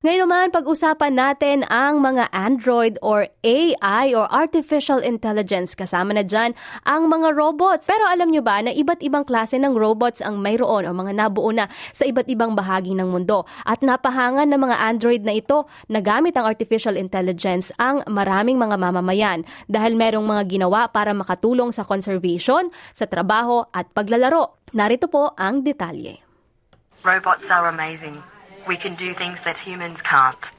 Ngayon naman, pag-usapan natin ang mga Android or AI or Artificial Intelligence. Kasama na dyan ang mga robots. Pero alam nyo ba na iba't ibang klase ng robots ang mayroon o mga nabuo na sa iba't ibang bahagi ng mundo. At napahangan ng mga Android na ito na gamit ang Artificial Intelligence ang maraming mga mamamayan dahil merong mga ginawa para makatulong sa conservation, sa trabaho at paglalaro. Narito po ang detalye. Robots are amazing. We can do things that humans can't.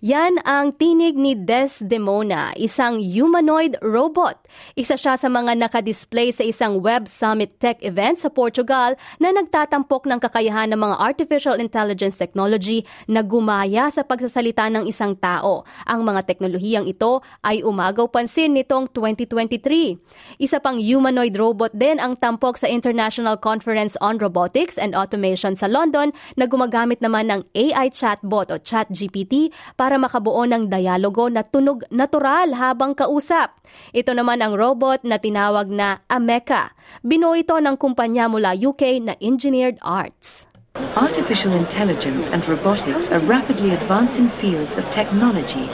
Yan ang tinig ni Desdemona, isang humanoid robot. Isa siya sa mga nakadisplay sa isang Web Summit Tech event sa Portugal na nagtatampok ng kakayahan ng mga artificial intelligence technology na gumaya sa pagsasalita ng isang tao. Ang mga teknolohiyang ito ay umagaw pansin nitong 2023. Isa pang humanoid robot din ang tampok sa International Conference on Robotics and Automation sa London na gumagamit naman ng AI chatbot o ChatGPT para para makabuo ng dialogo na tunog natural habang kausap. Ito naman ang robot na tinawag na Ameca. Binuo ito ng kumpanya mula UK na Engineered Arts. Artificial intelligence and robotics are rapidly advancing fields of technology.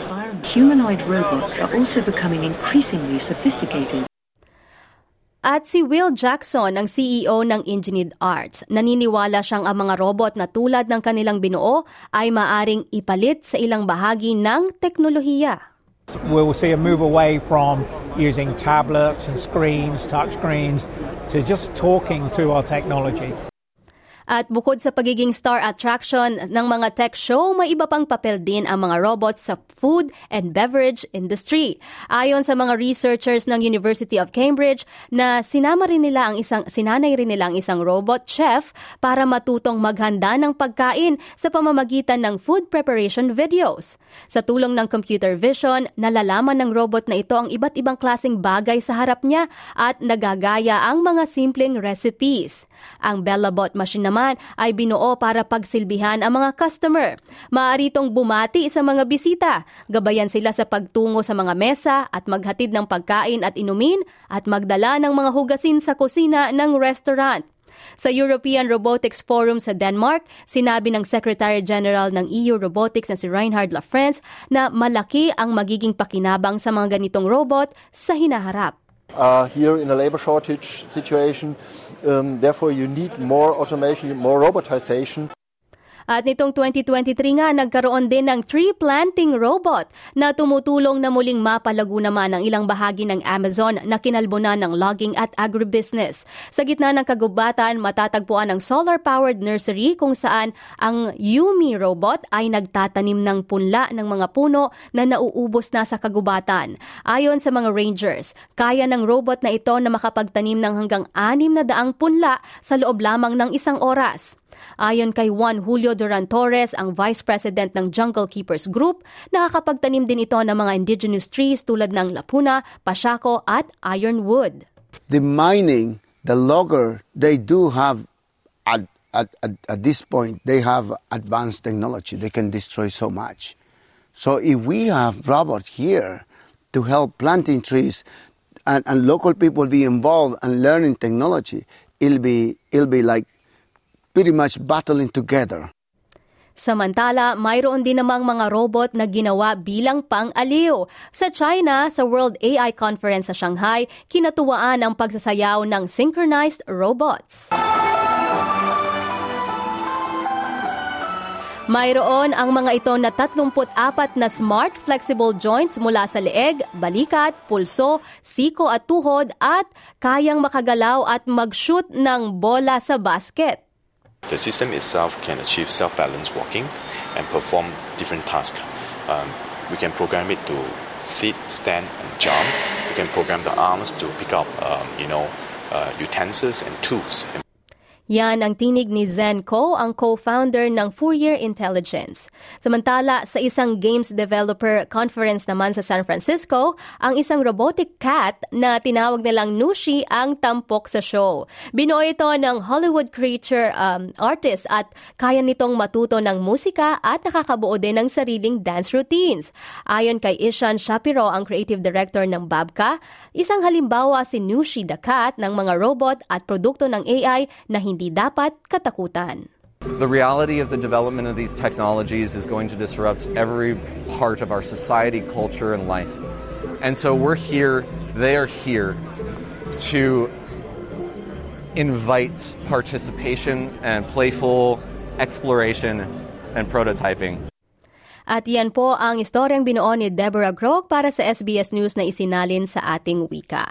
Humanoid robots are also becoming increasingly sophisticated. At si Will Jackson, ang CEO ng Engineered Arts, naniniwala siyang ang mga robot na tulad ng kanilang binuo ay maaring ipalit sa ilang bahagi ng teknolohiya. We will see a move away from using tablets and screens, touch screens, to just talking to our technology. At bukod sa pagiging star attraction ng mga tech show, may iba pang papel din ang mga robots sa food and beverage industry. Ayon sa mga researchers ng University of Cambridge na sinama rin nila ang isang sinanay rin nila ang isang robot chef para matutong maghanda ng pagkain sa pamamagitan ng food preparation videos. Sa tulong ng computer vision, nalalaman ng robot na ito ang iba't ibang klaseng bagay sa harap niya at nagagaya ang mga simpleng recipes. Ang Bellabot machine naman ay binuo para pagsilbihan ang mga customer. Maaari itong bumati sa mga bisita, gabayan sila sa pagtungo sa mga mesa at maghatid ng pagkain at inumin at magdala ng mga hugasin sa kusina ng restaurant. Sa European Robotics Forum sa Denmark, sinabi ng Secretary General ng EU Robotics na si Reinhard Lafrance na malaki ang magiging pakinabang sa mga ganitong robot sa hinaharap. Uh, here in a labor shortage situation, Um, therefore, you need more automation, more robotization. At nitong 2023 nga, nagkaroon din ng tree planting robot na tumutulong na muling mapalago naman ang ilang bahagi ng Amazon na kinalbunan ng logging at agribusiness. Sa gitna ng kagubatan, matatagpuan ang solar-powered nursery kung saan ang Yumi robot ay nagtatanim ng punla ng mga puno na nauubos na sa kagubatan. Ayon sa mga rangers, kaya ng robot na ito na makapagtanim ng hanggang anim na daang punla sa loob lamang ng isang oras. Ayon kay Juan Julio Duran Torres, ang Vice President ng Jungle Keepers Group, nakakapagtanim din ito ng mga indigenous trees tulad ng lapuna, pasako at ironwood. The mining, the logger, they do have at, at, at, at this point, they have advanced technology. They can destroy so much. So if we have robots here to help planting trees and, and local people be involved and learning technology, it'll be, it'll be like pretty much battling together. Samantala, mayroon din namang mga robot na ginawa bilang pang-aliw. Sa China, sa World AI Conference sa Shanghai, kinatuwaan ang pagsasayaw ng synchronized robots. Mayroon ang mga ito na 34 na smart flexible joints mula sa leeg, balikat, pulso, siko at tuhod at kayang makagalaw at mag-shoot ng bola sa basket. The system itself can achieve self-balanced walking and perform different tasks. Um, we can program it to sit, stand, and jump. We can program the arms to pick up, um, you know, uh, utensils and tools. Yan ang tinig ni Zen Ko, ang co-founder ng Fourier Intelligence. Samantala, sa isang games developer conference naman sa San Francisco, ang isang robotic cat na tinawag nilang Nushi ang tampok sa show. Binuo ito ng Hollywood creature um, artist at kaya nitong matuto ng musika at nakakabuo din ng sariling dance routines. Ayon kay Ishan Shapiro, ang creative director ng Babka, isang halimbawa si Nushi the cat ng mga robot at produkto ng AI na hindi hindi dapat katakutan. The reality of the development of these technologies is going to disrupt every part of our society, culture, and life. And so we're here, they are here to invite participation and playful exploration and prototyping. At yan po ang istoryang binuo ni Deborah Grog para sa SBS News na isinalin sa ating wika.